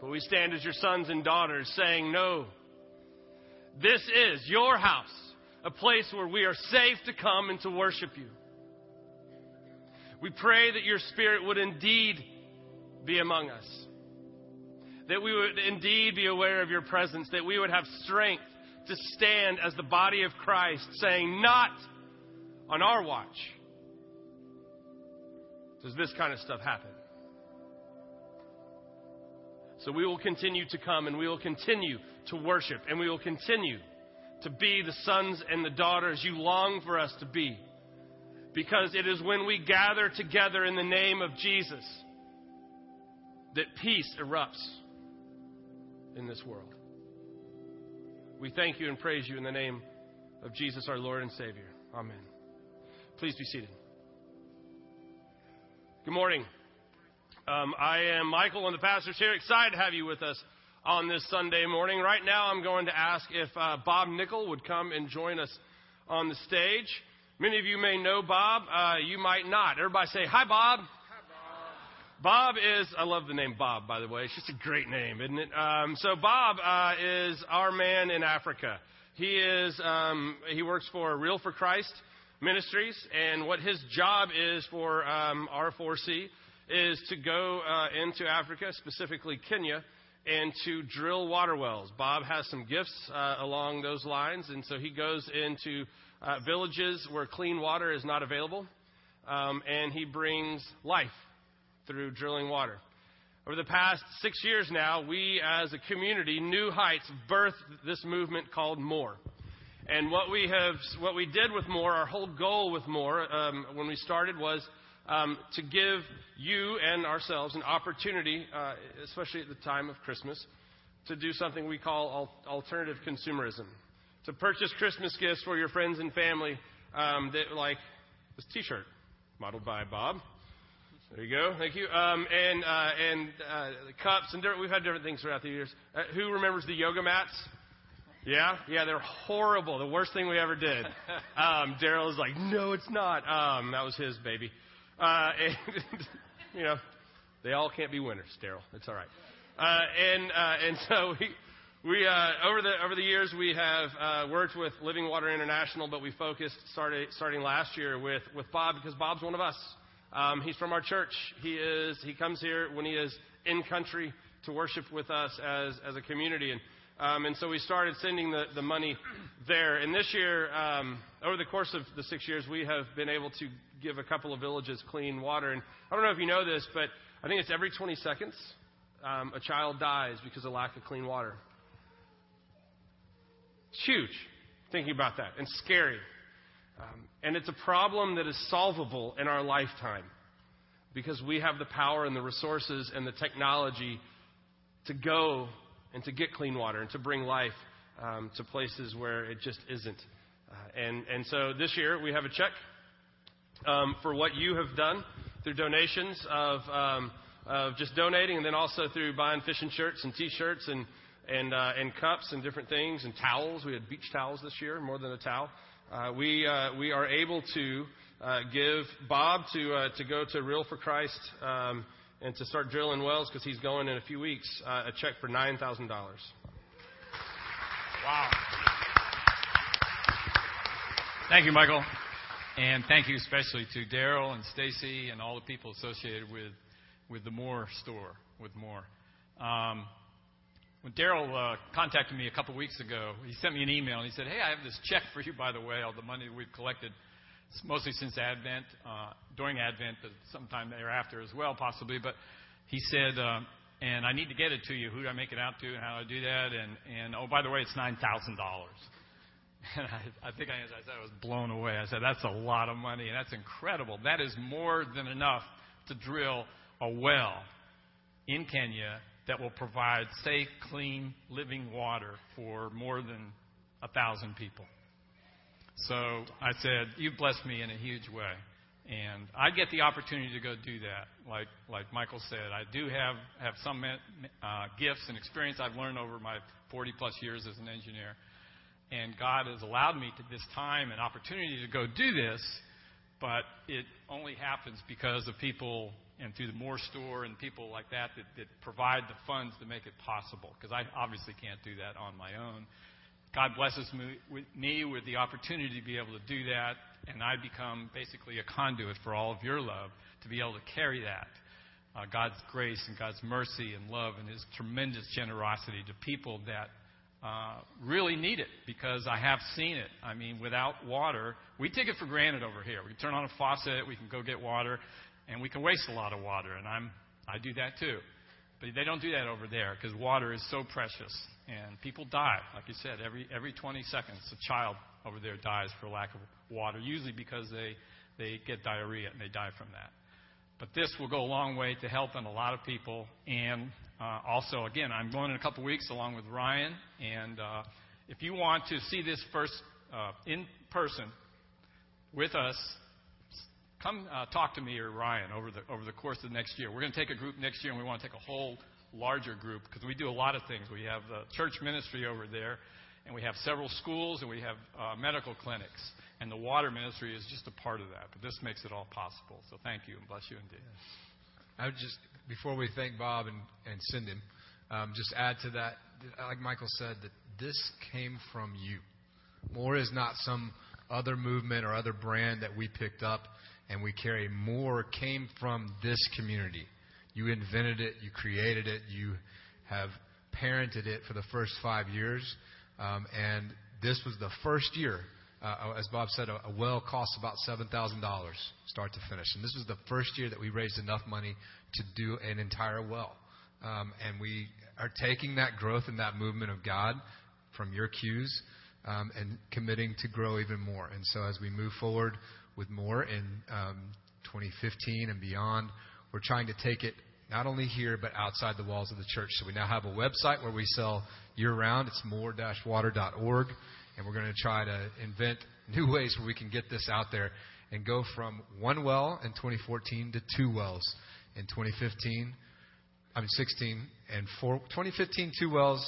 But we stand as your sons and daughters saying, No, this is your house, a place where we are safe to come and to worship you. We pray that your spirit would indeed be among us, that we would indeed be aware of your presence, that we would have strength to stand as the body of Christ, saying, Not on our watch does this kind of stuff happen. So we will continue to come and we will continue to worship and we will continue to be the sons and the daughters you long for us to be. Because it is when we gather together in the name of Jesus that peace erupts in this world. We thank you and praise you in the name of Jesus, our Lord and Savior. Amen. Please be seated. Good morning. Um, I am Michael, and the pastors here. Excited to have you with us on this Sunday morning. Right now, I'm going to ask if uh, Bob Nickel would come and join us on the stage. Many of you may know Bob. Uh, you might not. Everybody say, Hi, Bob. Bob is, I love the name Bob, by the way. It's just a great name, isn't it? Um, so Bob uh, is our man in Africa. He is, um, he works for Real for Christ Ministries, and what his job is for um, R4C is to go uh, into Africa, specifically Kenya, and to drill water wells. Bob has some gifts uh, along those lines, and so he goes into uh, villages where clean water is not available, um, and he brings life through drilling water. Over the past six years now, we as a community, New Heights, birthed this movement called More. And what we have, what we did with More, our whole goal with More, um, when we started was um, to give you and ourselves an opportunity, uh, especially at the time of Christmas, to do something we call alternative consumerism. To purchase Christmas gifts for your friends and family, um, that, like this t shirt, modeled by Bob. There you go. Thank you. Um, and uh, and uh, cups and we've had different things throughout the years. Uh, who remembers the yoga mats? Yeah, yeah, they're horrible. The worst thing we ever did. Um, Daryl is like, no, it's not. Um, that was his baby. Uh, and, you know, they all can't be winners, Daryl. It's all right. Uh, and uh, and so we we uh, over the over the years we have uh, worked with Living Water International, but we focused started, starting last year with with Bob because Bob's one of us. Um, he's from our church. He is he comes here when he is in country to worship with us as as a community and. Um, and so we started sending the, the money there. And this year, um, over the course of the six years, we have been able to give a couple of villages clean water. And I don't know if you know this, but I think it's every 20 seconds um, a child dies because of lack of clean water. It's huge thinking about that and scary. Um, and it's a problem that is solvable in our lifetime because we have the power and the resources and the technology to go and to get clean water and to bring life um, to places where it just isn't. Uh, and, and so this year we have a check um, for what you have done through donations of, um, of just donating and then also through buying fishing shirts and t-shirts and, and, uh, and cups and different things and towels. We had beach towels this year, more than a towel. Uh, we, uh, we are able to uh, give Bob to, uh, to go to Real for Christ um, and to start drilling wells because he's going in a few weeks, uh, a check for $9,000. Wow. Thank you, Michael. And thank you especially to Daryl and Stacy and all the people associated with, with the More store, with More. Um, when Daryl uh, contacted me a couple weeks ago, he sent me an email and he said, Hey, I have this check for you, by the way, all the money we've collected mostly since Advent, uh, during Advent, but sometime thereafter as well, possibly. But he said, uh, and I need to get it to you. Who do I make it out to, and how do I do that? And and oh, by the way, it's nine thousand dollars. And I, I think I, I said I was blown away. I said that's a lot of money, and that's incredible. That is more than enough to drill a well in Kenya that will provide safe, clean, living water for more than a thousand people. So I said, You've blessed me in a huge way. And I get the opportunity to go do that. Like, like Michael said, I do have, have some uh, gifts and experience I've learned over my 40 plus years as an engineer. And God has allowed me to this time and opportunity to go do this, but it only happens because of people and through the More store and people like that that, that provide the funds to make it possible. Because I obviously can't do that on my own. God blesses me with, me with the opportunity to be able to do that, and I become basically a conduit for all of your love to be able to carry that. Uh, God's grace and God's mercy and love and His tremendous generosity to people that uh, really need it because I have seen it. I mean, without water, we take it for granted over here. We turn on a faucet, we can go get water, and we can waste a lot of water, and I'm I do that too. But they don't do that over there because water is so precious, and people die. Like you said, every every 20 seconds, a child over there dies for lack of water, usually because they they get diarrhea and they die from that. But this will go a long way to helping a lot of people. And uh, also, again, I'm going in a couple weeks along with Ryan. And uh, if you want to see this first uh, in person with us, come uh, talk to me or Ryan over the over the course of the next year. We're going to take a group next year, and we want to take a whole larger group because we do a lot of things. We have the church ministry over there, and we have several schools, and we have uh, medical clinics, and the water ministry is just a part of that. But this makes it all possible. So thank you, and bless you indeed. I would just before we thank Bob and, and send him, um, just add to that, like Michael said, that this came from you. More is not some other movement or other brand that we picked up and we carry more came from this community. You invented it, you created it, you have parented it for the first five years, um, and this was the first year. Uh, as Bob said, a, a well costs about seven thousand dollars start to finish, and this was the first year that we raised enough money to do an entire well. Um, and we are taking that growth and that movement of God from your cues um, and committing to grow even more. And so as we move forward with more in um, 2015 and beyond. We're trying to take it not only here but outside the walls of the church. So we now have a website where we sell year round. It's more-water.org, and we're going to try to invent new ways where we can get this out there and go from one well in 2014 to two wells in 2015. I mean 16 and four, 2015 two wells,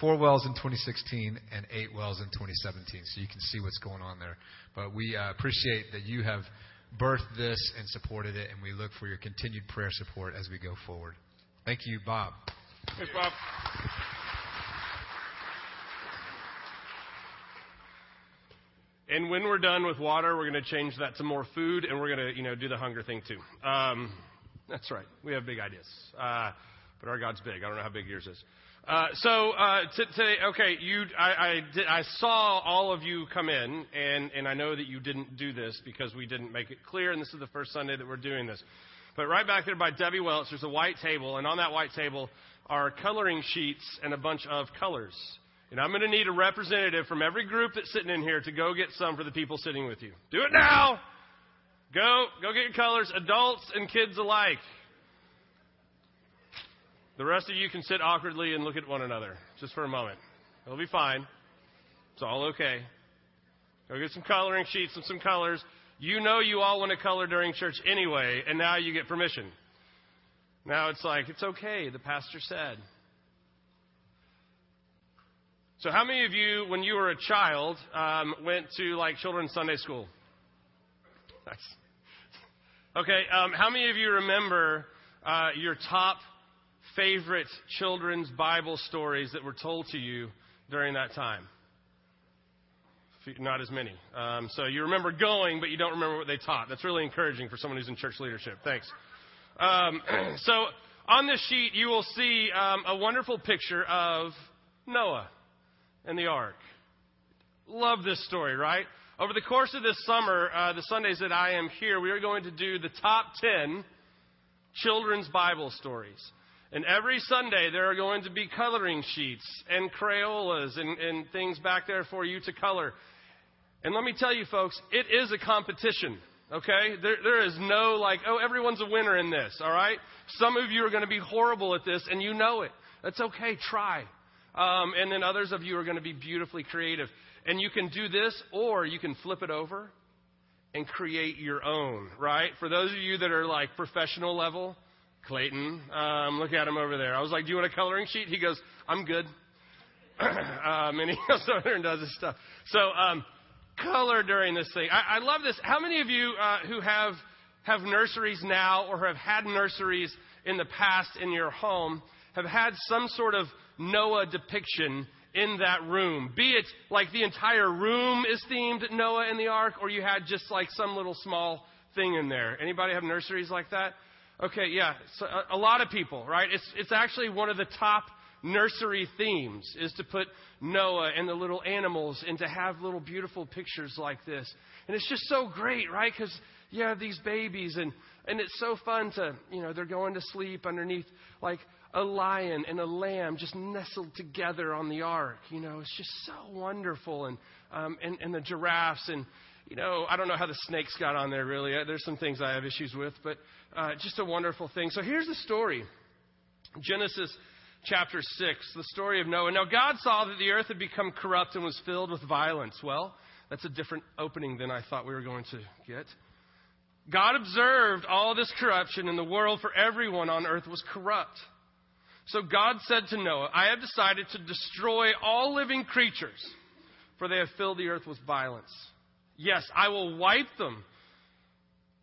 four wells in 2016 and eight wells in 2017. So you can see what's going on there. But we uh, appreciate that you have birthed this and supported it, and we look for your continued prayer support as we go forward. Thank you, Bob. Thanks, Bob. And when we're done with water, we're going to change that to more food, and we're going to, you know, do the hunger thing too. Um, that's right. We have big ideas, uh, but our God's big. I don't know how big yours is. Uh, so uh, today, okay, you, I, I, did, I, saw all of you come in, and, and I know that you didn't do this because we didn't make it clear, and this is the first Sunday that we're doing this. But right back there by Debbie Welch, there's a white table, and on that white table are coloring sheets and a bunch of colors. And I'm going to need a representative from every group that's sitting in here to go get some for the people sitting with you. Do it now! Go, go get your colors, adults and kids alike. The rest of you can sit awkwardly and look at one another just for a moment. It'll be fine. It's all okay. Go get some coloring sheets and some colors. You know you all want to color during church anyway, and now you get permission. Now it's like, it's okay, the pastor said. So, how many of you, when you were a child, um, went to like children's Sunday school? Nice. Okay, um, how many of you remember uh, your top favorite children's Bible stories that were told to you during that time? Not as many. Um, so you remember going, but you don't remember what they taught. That's really encouraging for someone who's in church leadership. Thanks. Um, so on this sheet, you will see um, a wonderful picture of Noah and the ark. Love this story, right? Over the course of this summer, uh, the Sundays that I am here, we are going to do the top 10 children's Bible stories. And every Sunday, there are going to be coloring sheets and Crayolas and, and things back there for you to color. And let me tell you, folks, it is a competition. Okay? There, there is no like, oh, everyone's a winner in this. All right? Some of you are going to be horrible at this, and you know it. That's okay. Try. Um, and then others of you are going to be beautifully creative. And you can do this, or you can flip it over and create your own, right? For those of you that are like professional level, Clayton. Um, look at him over there. I was like, Do you want a coloring sheet? He goes, I'm good. um, and he goes over there and does his stuff. So, um, color during this thing. I, I love this. How many of you uh, who have have nurseries now or have had nurseries in the past in your home have had some sort of Noah depiction in that room. Be it like the entire room is themed Noah and the ark, or you had just like some little small thing in there. Anybody have nurseries like that? Okay, yeah. So a, a lot of people, right? It's, it's actually one of the top nursery themes is to put Noah and the little animals and to have little beautiful pictures like this. And it's just so great, right? Because you have these babies and, and it's so fun to, you know, they're going to sleep underneath like a lion and a lamb just nestled together on the ark. You know, it's just so wonderful. And, um, and, and the giraffes and, you know, I don't know how the snakes got on there really. There's some things I have issues with, but uh, just a wonderful thing. So here's the story Genesis chapter 6, the story of Noah. Now, God saw that the earth had become corrupt and was filled with violence. Well, that's a different opening than I thought we were going to get. God observed all this corruption in the world, for everyone on earth was corrupt. So God said to Noah, I have decided to destroy all living creatures, for they have filled the earth with violence. Yes, I will wipe them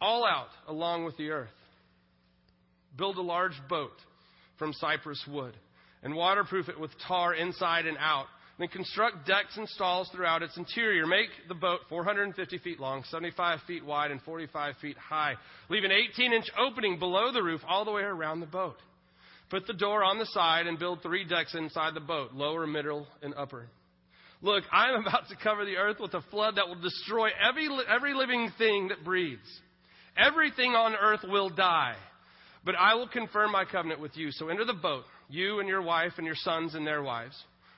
all out along with the earth. Build a large boat from cypress wood and waterproof it with tar inside and out. Then construct decks and stalls throughout its interior. Make the boat 450 feet long, 75 feet wide, and 45 feet high. Leave an 18 inch opening below the roof all the way around the boat. Put the door on the side and build three decks inside the boat, lower, middle, and upper. Look, I'm about to cover the earth with a flood that will destroy every, every living thing that breathes. Everything on earth will die. But I will confirm my covenant with you. So enter the boat, you and your wife and your sons and their wives.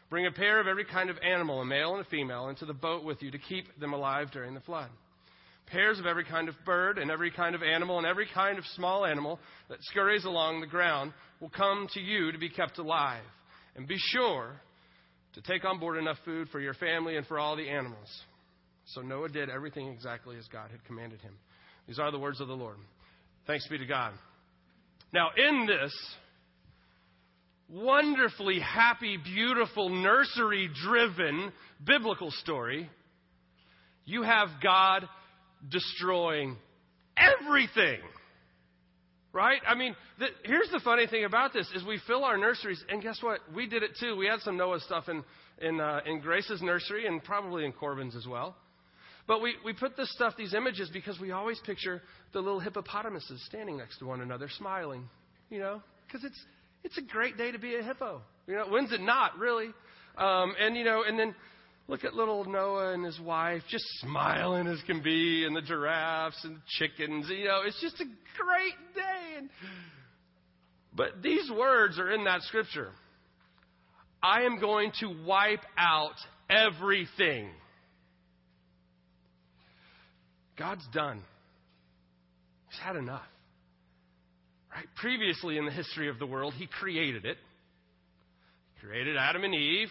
Bring a pair of every kind of animal, a male and a female, into the boat with you to keep them alive during the flood. Pairs of every kind of bird and every kind of animal and every kind of small animal that scurries along the ground will come to you to be kept alive. And be sure to take on board enough food for your family and for all the animals. So Noah did everything exactly as God had commanded him. These are the words of the Lord. Thanks be to God. Now, in this wonderfully happy, beautiful, nursery driven biblical story, you have God destroying everything. Right? I mean, the, here's the funny thing about this is we fill our nurseries, and guess what? We did it too. We had some Noah stuff in in, uh, in Grace's nursery, and probably in Corbin's as well. But we, we put this stuff, these images, because we always picture the little hippopotamuses standing next to one another, smiling. You know, because it's it's a great day to be a hippo. You know, when's it not really? Um, and you know, and then look at little Noah and his wife just smiling as can be, and the giraffes and chickens. You know, it's just a great day. And, but these words are in that scripture. I am going to wipe out everything. God's done. He's had enough. Right? Previously in the history of the world, He created it. He created Adam and Eve.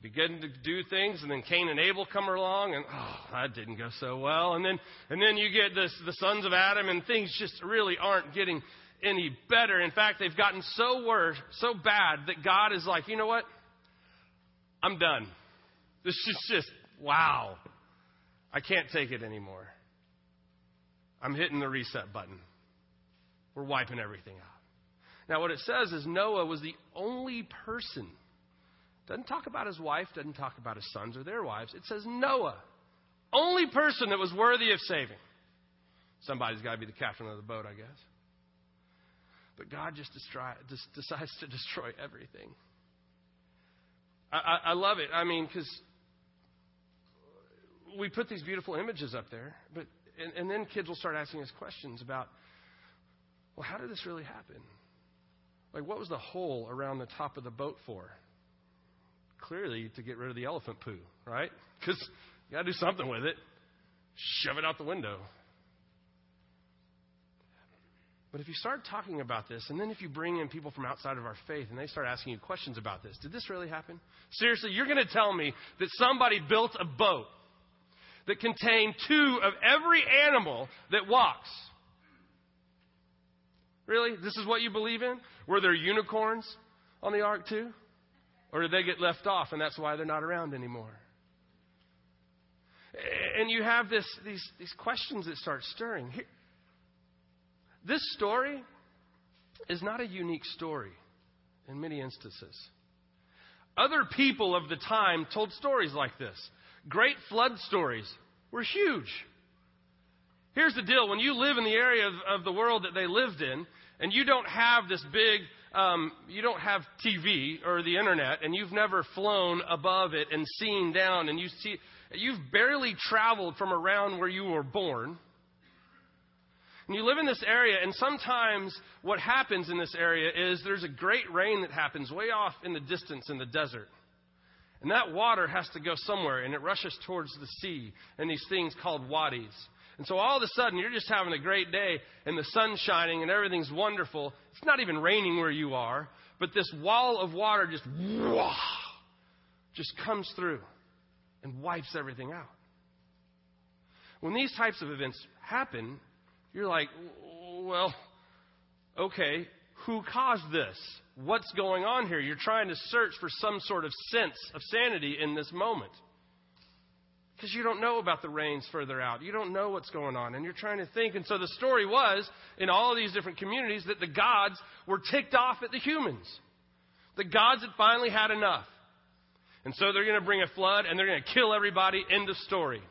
Began to do things, and then Cain and Abel come along, and oh, that didn't go so well. And then, and then you get this, the sons of Adam, and things just really aren't getting any better. In fact, they've gotten so worse, so bad that God is like, you know what? I'm done. This is just wow. I can't take it anymore. I'm hitting the reset button. We're wiping everything out. Now, what it says is Noah was the only person. Doesn't talk about his wife, doesn't talk about his sons or their wives. It says Noah, only person that was worthy of saving. Somebody's got to be the captain of the boat, I guess. But God just, destroy, just decides to destroy everything. I, I, I love it. I mean, because we put these beautiful images up there, but and, and then kids will start asking us questions about, well, how did this really happen? Like, what was the hole around the top of the boat for? Clearly, to get rid of the elephant poo, right? Because you got to do something with it. Shove it out the window. But if you start talking about this, and then if you bring in people from outside of our faith and they start asking you questions about this, did this really happen? Seriously, you're going to tell me that somebody built a boat that contained two of every animal that walks. Really? This is what you believe in? Were there unicorns on the ark too? Or did they get left off and that's why they're not around anymore? And you have this, these, these questions that start stirring. Here, This story is not a unique story in many instances. Other people of the time told stories like this. Great flood stories were huge. Here's the deal when you live in the area of, of the world that they lived in, and you don't have this big, um, you don't have TV or the internet, and you've never flown above it and seen down, and you see, you've barely traveled from around where you were born. And you live in this area, and sometimes what happens in this area is there's a great rain that happens way off in the distance in the desert. And that water has to go somewhere, and it rushes towards the sea, and these things called wadis. And so all of a sudden, you're just having a great day, and the sun's shining, and everything's wonderful. It's not even raining where you are, but this wall of water just, wah, just comes through and wipes everything out. When these types of events happen, you're like, well, okay, who caused this? What's going on here? You're trying to search for some sort of sense of sanity in this moment. Because you don't know about the rains further out. You don't know what's going on. And you're trying to think. And so the story was, in all of these different communities, that the gods were ticked off at the humans. The gods had finally had enough. And so they're going to bring a flood and they're going to kill everybody. End of story.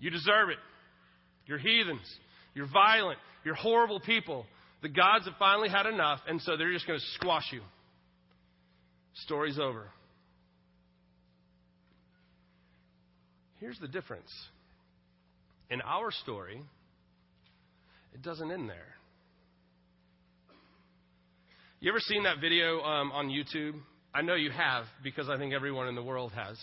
You deserve it. You're heathens. You're violent. You're horrible people. The gods have finally had enough, and so they're just going to squash you. Story's over. Here's the difference. In our story, it doesn't end there. You ever seen that video um, on YouTube? I know you have because I think everyone in the world has.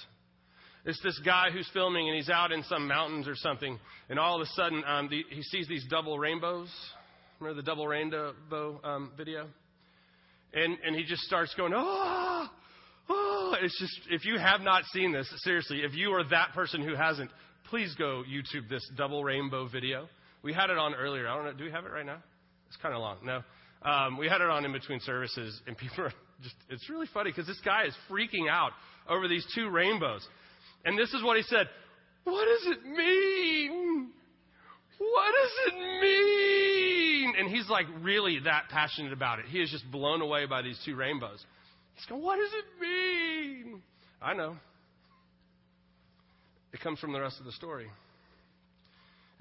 It's this guy who's filming and he's out in some mountains or something, and all of a sudden um, the, he sees these double rainbows. Remember the double rainbow um, video? And and he just starts going, oh, It's just if you have not seen this, seriously, if you are that person who hasn't, please go YouTube this double rainbow video. We had it on earlier. I don't know. Do we have it right now? It's kind of long. No. Um, we had it on in between services, and people are just, it's really funny because this guy is freaking out over these two rainbows. And this is what he said What does it mean? What does it mean? And he's like really that passionate about it. He is just blown away by these two rainbows. He's going, What does it mean? I know. It comes from the rest of the story.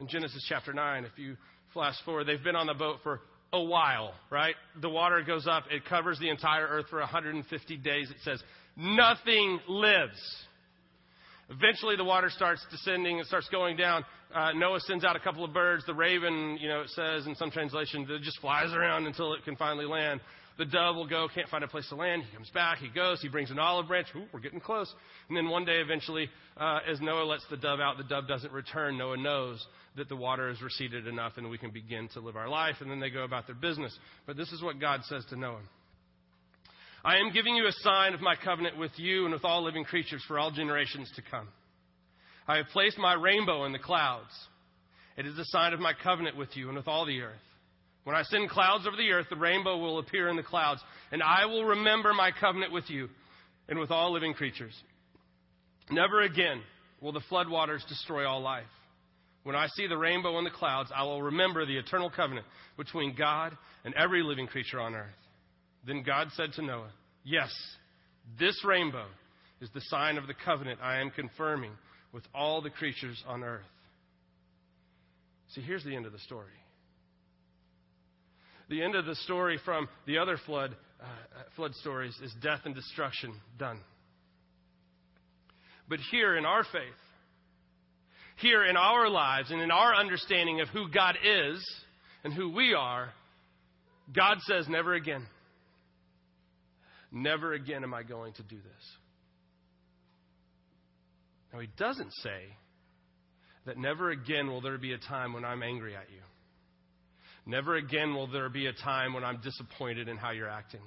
In Genesis chapter 9, if you flash forward, they've been on the boat for a while, right? The water goes up, it covers the entire earth for 150 days. It says, Nothing lives. Eventually, the water starts descending. It starts going down. Uh, Noah sends out a couple of birds. The raven, you know, it says in some translation, it just flies around until it can finally land. The dove will go, can't find a place to land. He comes back. He goes. He brings an olive branch. Ooh, we're getting close. And then one day, eventually, uh, as Noah lets the dove out, the dove doesn't return. Noah knows that the water has receded enough and we can begin to live our life. And then they go about their business. But this is what God says to Noah. I am giving you a sign of my covenant with you and with all living creatures for all generations to come. I have placed my rainbow in the clouds. It is a sign of my covenant with you and with all the earth. When I send clouds over the earth, the rainbow will appear in the clouds, and I will remember my covenant with you and with all living creatures. Never again will the floodwaters destroy all life. When I see the rainbow in the clouds, I will remember the eternal covenant between God and every living creature on earth. Then God said to Noah, Yes, this rainbow is the sign of the covenant I am confirming with all the creatures on earth. See, here's the end of the story. The end of the story from the other flood, uh, flood stories is death and destruction done. But here in our faith, here in our lives and in our understanding of who God is and who we are, God says, never again. Never again am I going to do this. Now, he doesn't say that never again will there be a time when I'm angry at you. Never again will there be a time when I'm disappointed in how you're acting.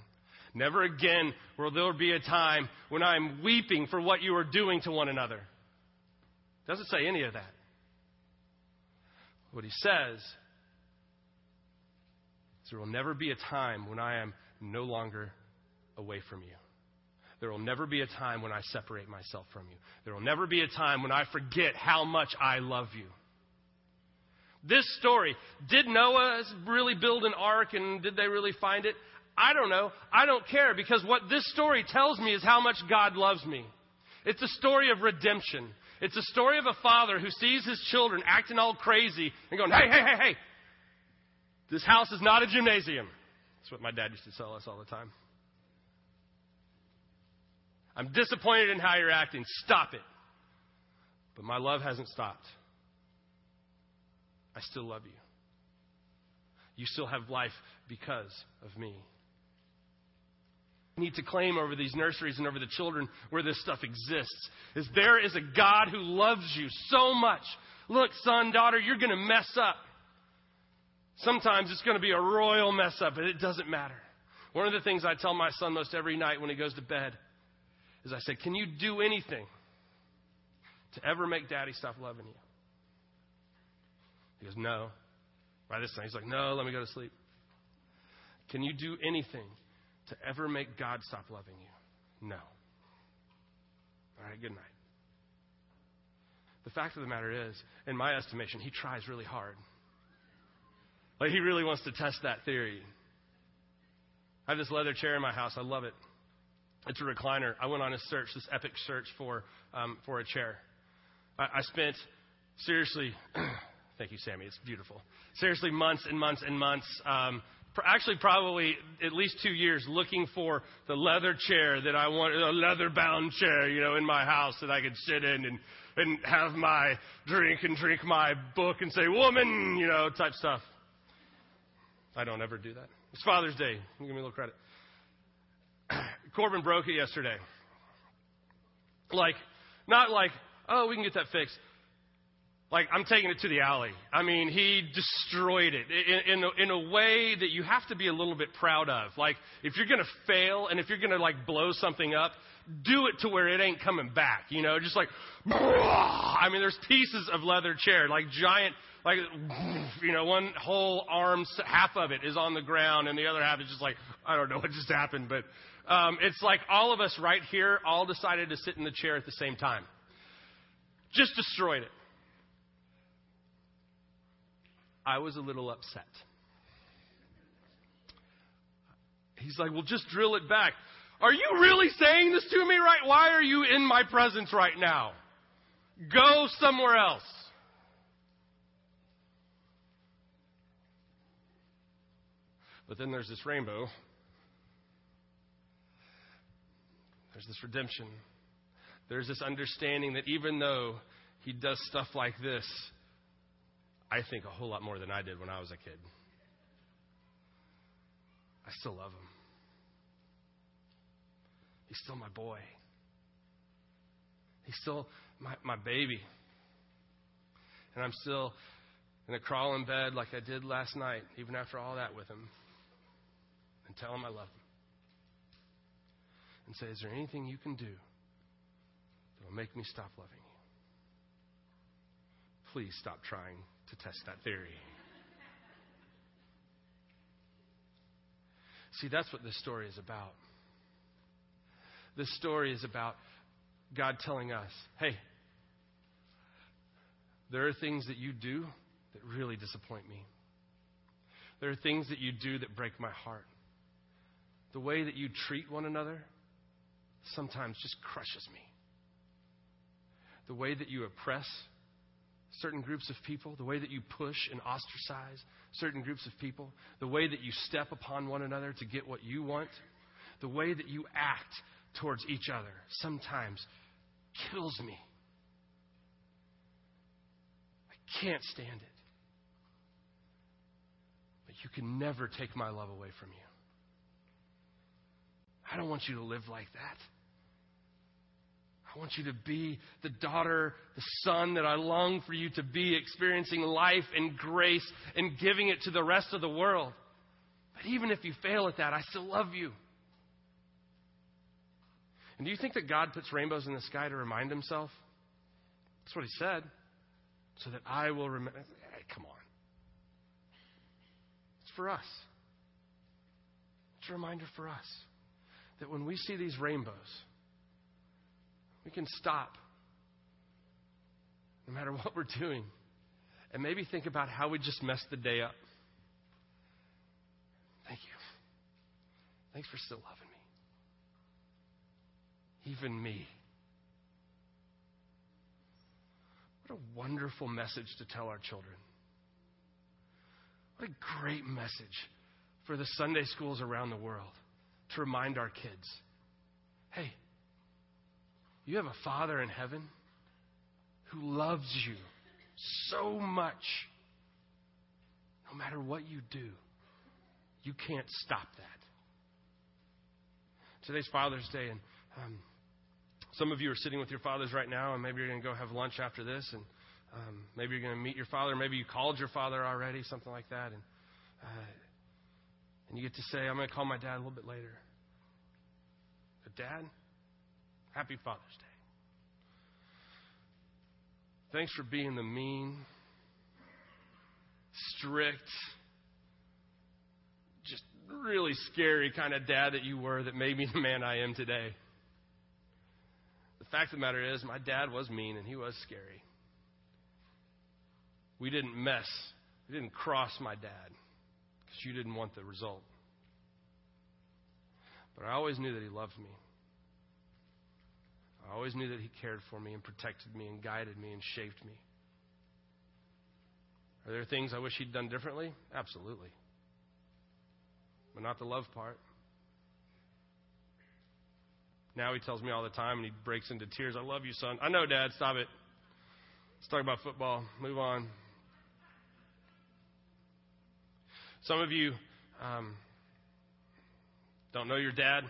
Never again will there be a time when I'm weeping for what you are doing to one another. Doesn't say any of that. What he says is there will never be a time when I am no longer away from you. There will never be a time when I separate myself from you. There will never be a time when I forget how much I love you. This story, did Noah really build an ark and did they really find it? I don't know. I don't care because what this story tells me is how much God loves me. It's a story of redemption. It's a story of a father who sees his children acting all crazy and going, hey, hey, hey, hey, this house is not a gymnasium. That's what my dad used to tell us all the time. I'm disappointed in how you're acting. Stop it. But my love hasn't stopped. I still love you. You still have life because of me. need to claim over these nurseries and over the children where this stuff exists is there is a God who loves you so much. Look, son, daughter, you're going to mess up. Sometimes it's going to be a royal mess up, but it doesn't matter. One of the things I tell my son most every night when he goes to bed is I say, Can you do anything to ever make daddy stop loving you? He goes, No. By this time, he's like, No, let me go to sleep. Can you do anything to ever make God stop loving you? No. All right, good night. The fact of the matter is, in my estimation, he tries really hard. Like, he really wants to test that theory. I have this leather chair in my house. I love it. It's a recliner. I went on a search, this epic search for, um, for a chair. I, I spent, seriously, thank you, Sammy. It's beautiful. Seriously, months and months and months. Um, actually, probably at least two years looking for the leather chair that I want, a leather bound chair, you know, in my house that I could sit in and, and have my drink and drink my book and say, woman, you know, type stuff. I don't ever do that. It's Father's Day. Give me a little credit. Corbin broke it yesterday. Like, not like, oh, we can get that fixed. Like, I'm taking it to the alley. I mean, he destroyed it in, in, a, in a way that you have to be a little bit proud of. Like, if you're going to fail and if you're going to, like, blow something up, do it to where it ain't coming back. You know, just like, I mean, there's pieces of leather chair, like giant like, you know, one whole arm, half of it is on the ground, and the other half is just like, I don't know what just happened, but um, it's like all of us right here all decided to sit in the chair at the same time. Just destroyed it. I was a little upset. He's like, well, just drill it back. Are you really saying this to me right? Why are you in my presence right now? Go somewhere else. But then there's this rainbow. There's this redemption. There's this understanding that even though he does stuff like this, I think a whole lot more than I did when I was a kid. I still love him. He's still my boy. He's still my, my baby. And I'm still going to crawl in bed like I did last night, even after all that with him and tell him I love him. And say, Is there anything you can do that will make me stop loving you? Please stop trying to test that theory. See, that's what this story is about. This story is about God telling us, hey, there are things that you do that really disappoint me. There are things that you do that break my heart the way that you treat one another sometimes just crushes me. The way that you oppress certain groups of people, the way that you push and ostracize certain groups of people, the way that you step upon one another to get what you want, the way that you act towards each other sometimes kills me. I can't stand it. But you can never take my love away from you. I don't want you to live like that. I want you to be the daughter, the son that I long for you to be, experiencing life and grace and giving it to the rest of the world. But even if you fail at that, I still love you. And do you think that God puts rainbows in the sky to remind himself? That's what he said. So that I will remember. Hey, come on. It's for us. It's a reminder for us that when we see these rainbows, we can stop no matter what we're doing and maybe think about how we just messed the day up. Thank you. Thanks for still loving me. Even me. What a wonderful message to tell our children. What a great message for the Sunday schools around the world to remind our kids hey, you have a Father in heaven who loves you so much. No matter what you do, you can't stop that. Today's Father's Day, and um, some of you are sitting with your fathers right now, and maybe you're going to go have lunch after this, and um, maybe you're going to meet your father. Maybe you called your father already, something like that, and uh, and you get to say, "I'm going to call my dad a little bit later." But Dad, happy Father's Day. Thanks for being the mean, strict, just really scary kind of dad that you were that made me the man I am today. The fact of the matter is, my dad was mean and he was scary. We didn't mess, we didn't cross my dad because you didn't want the result. But I always knew that he loved me. I always knew that He cared for me and protected me and guided me and shaped me. Are there things I wish He'd done differently? Absolutely. But not the love part. Now He tells me all the time and He breaks into tears. I love you, son. I know, Dad. Stop it. Let's talk about football. Move on. Some of you um, don't know your dad,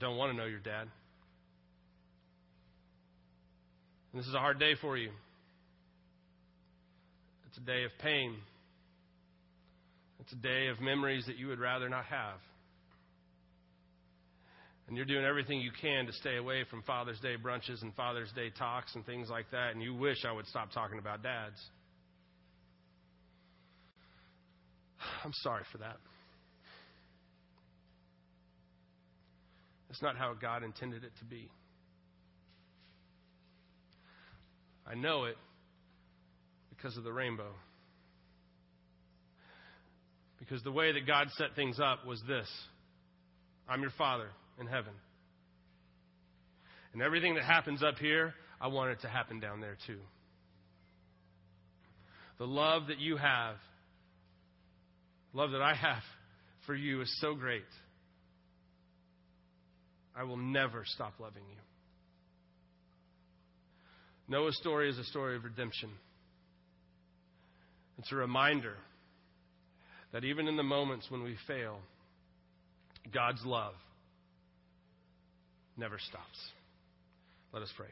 don't want to know your dad. And this is a hard day for you. It's a day of pain. It's a day of memories that you would rather not have. And you're doing everything you can to stay away from Father's Day brunches and Father's Day talks and things like that, and you wish I would stop talking about dads. I'm sorry for that. That's not how God intended it to be. I know it because of the rainbow. Because the way that God set things up was this I'm your Father in heaven. And everything that happens up here, I want it to happen down there too. The love that you have, love that I have for you is so great. I will never stop loving you. Noah's story is a story of redemption. It's a reminder that even in the moments when we fail, God's love never stops. Let us pray.